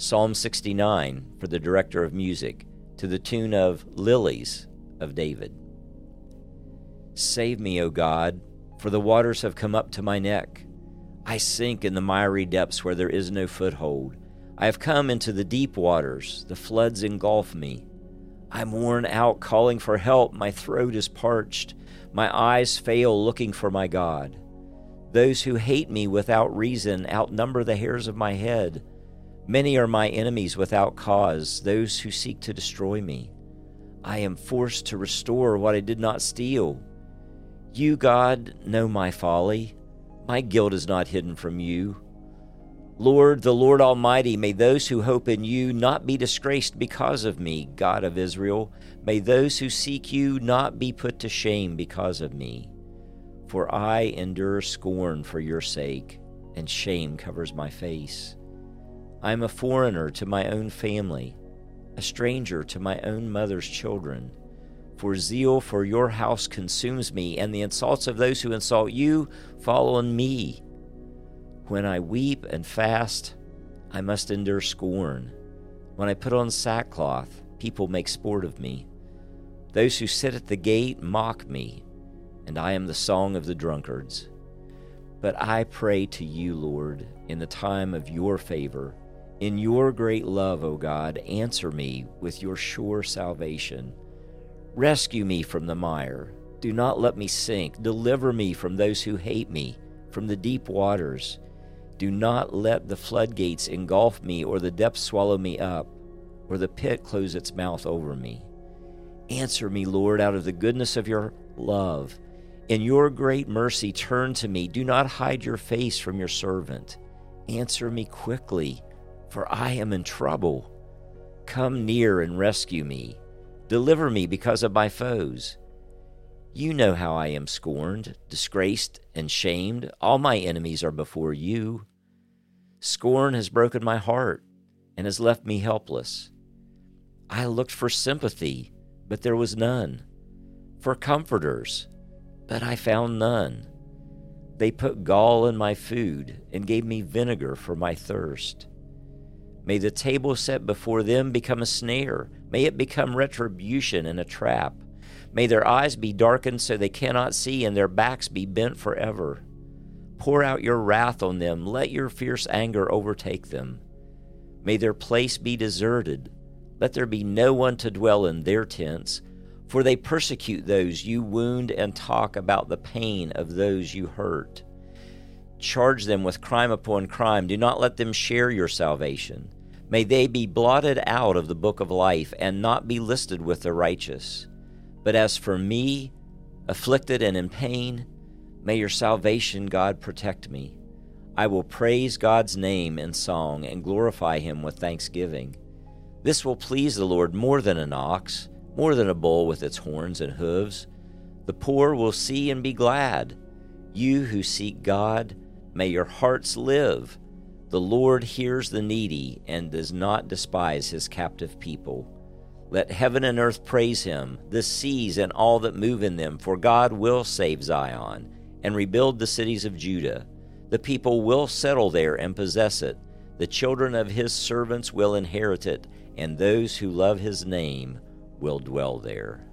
Psalm 69 for the director of music to the tune of Lilies of David. Save me, O God, for the waters have come up to my neck. I sink in the miry depths where there is no foothold. I have come into the deep waters, the floods engulf me. I'm worn out calling for help, my throat is parched, my eyes fail looking for my God. Those who hate me without reason outnumber the hairs of my head. Many are my enemies without cause, those who seek to destroy me. I am forced to restore what I did not steal. You, God, know my folly. My guilt is not hidden from you. Lord, the Lord Almighty, may those who hope in you not be disgraced because of me, God of Israel. May those who seek you not be put to shame because of me. For I endure scorn for your sake, and shame covers my face. I am a foreigner to my own family, a stranger to my own mother's children. For zeal for your house consumes me, and the insults of those who insult you fall on me. When I weep and fast, I must endure scorn. When I put on sackcloth, people make sport of me. Those who sit at the gate mock me, and I am the song of the drunkards. But I pray to you, Lord, in the time of your favor. In your great love, O God, answer me with your sure salvation. Rescue me from the mire. Do not let me sink. Deliver me from those who hate me, from the deep waters. Do not let the floodgates engulf me, or the depths swallow me up, or the pit close its mouth over me. Answer me, Lord, out of the goodness of your love. In your great mercy, turn to me. Do not hide your face from your servant. Answer me quickly for I am in trouble. Come near and rescue me. Deliver me because of my foes. You know how I am scorned, disgraced, and shamed. All my enemies are before you. Scorn has broken my heart and has left me helpless. I looked for sympathy, but there was none, for comforters, but I found none. They put gall in my food and gave me vinegar for my thirst. May the table set before them become a snare. May it become retribution and a trap. May their eyes be darkened so they cannot see, and their backs be bent forever. Pour out your wrath on them. Let your fierce anger overtake them. May their place be deserted. Let there be no one to dwell in their tents, for they persecute those you wound and talk about the pain of those you hurt charge them with crime upon crime. Do not let them share your salvation. May they be blotted out of the book of life and not be listed with the righteous. But as for me, afflicted and in pain, may your salvation, God, protect me. I will praise God's name in song and glorify him with thanksgiving. This will please the Lord more than an ox, more than a bull with its horns and hooves. The poor will see and be glad. You who seek God, May your hearts live. The Lord hears the needy and does not despise his captive people. Let heaven and earth praise him, the seas and all that move in them, for God will save Zion and rebuild the cities of Judah. The people will settle there and possess it. The children of his servants will inherit it, and those who love his name will dwell there.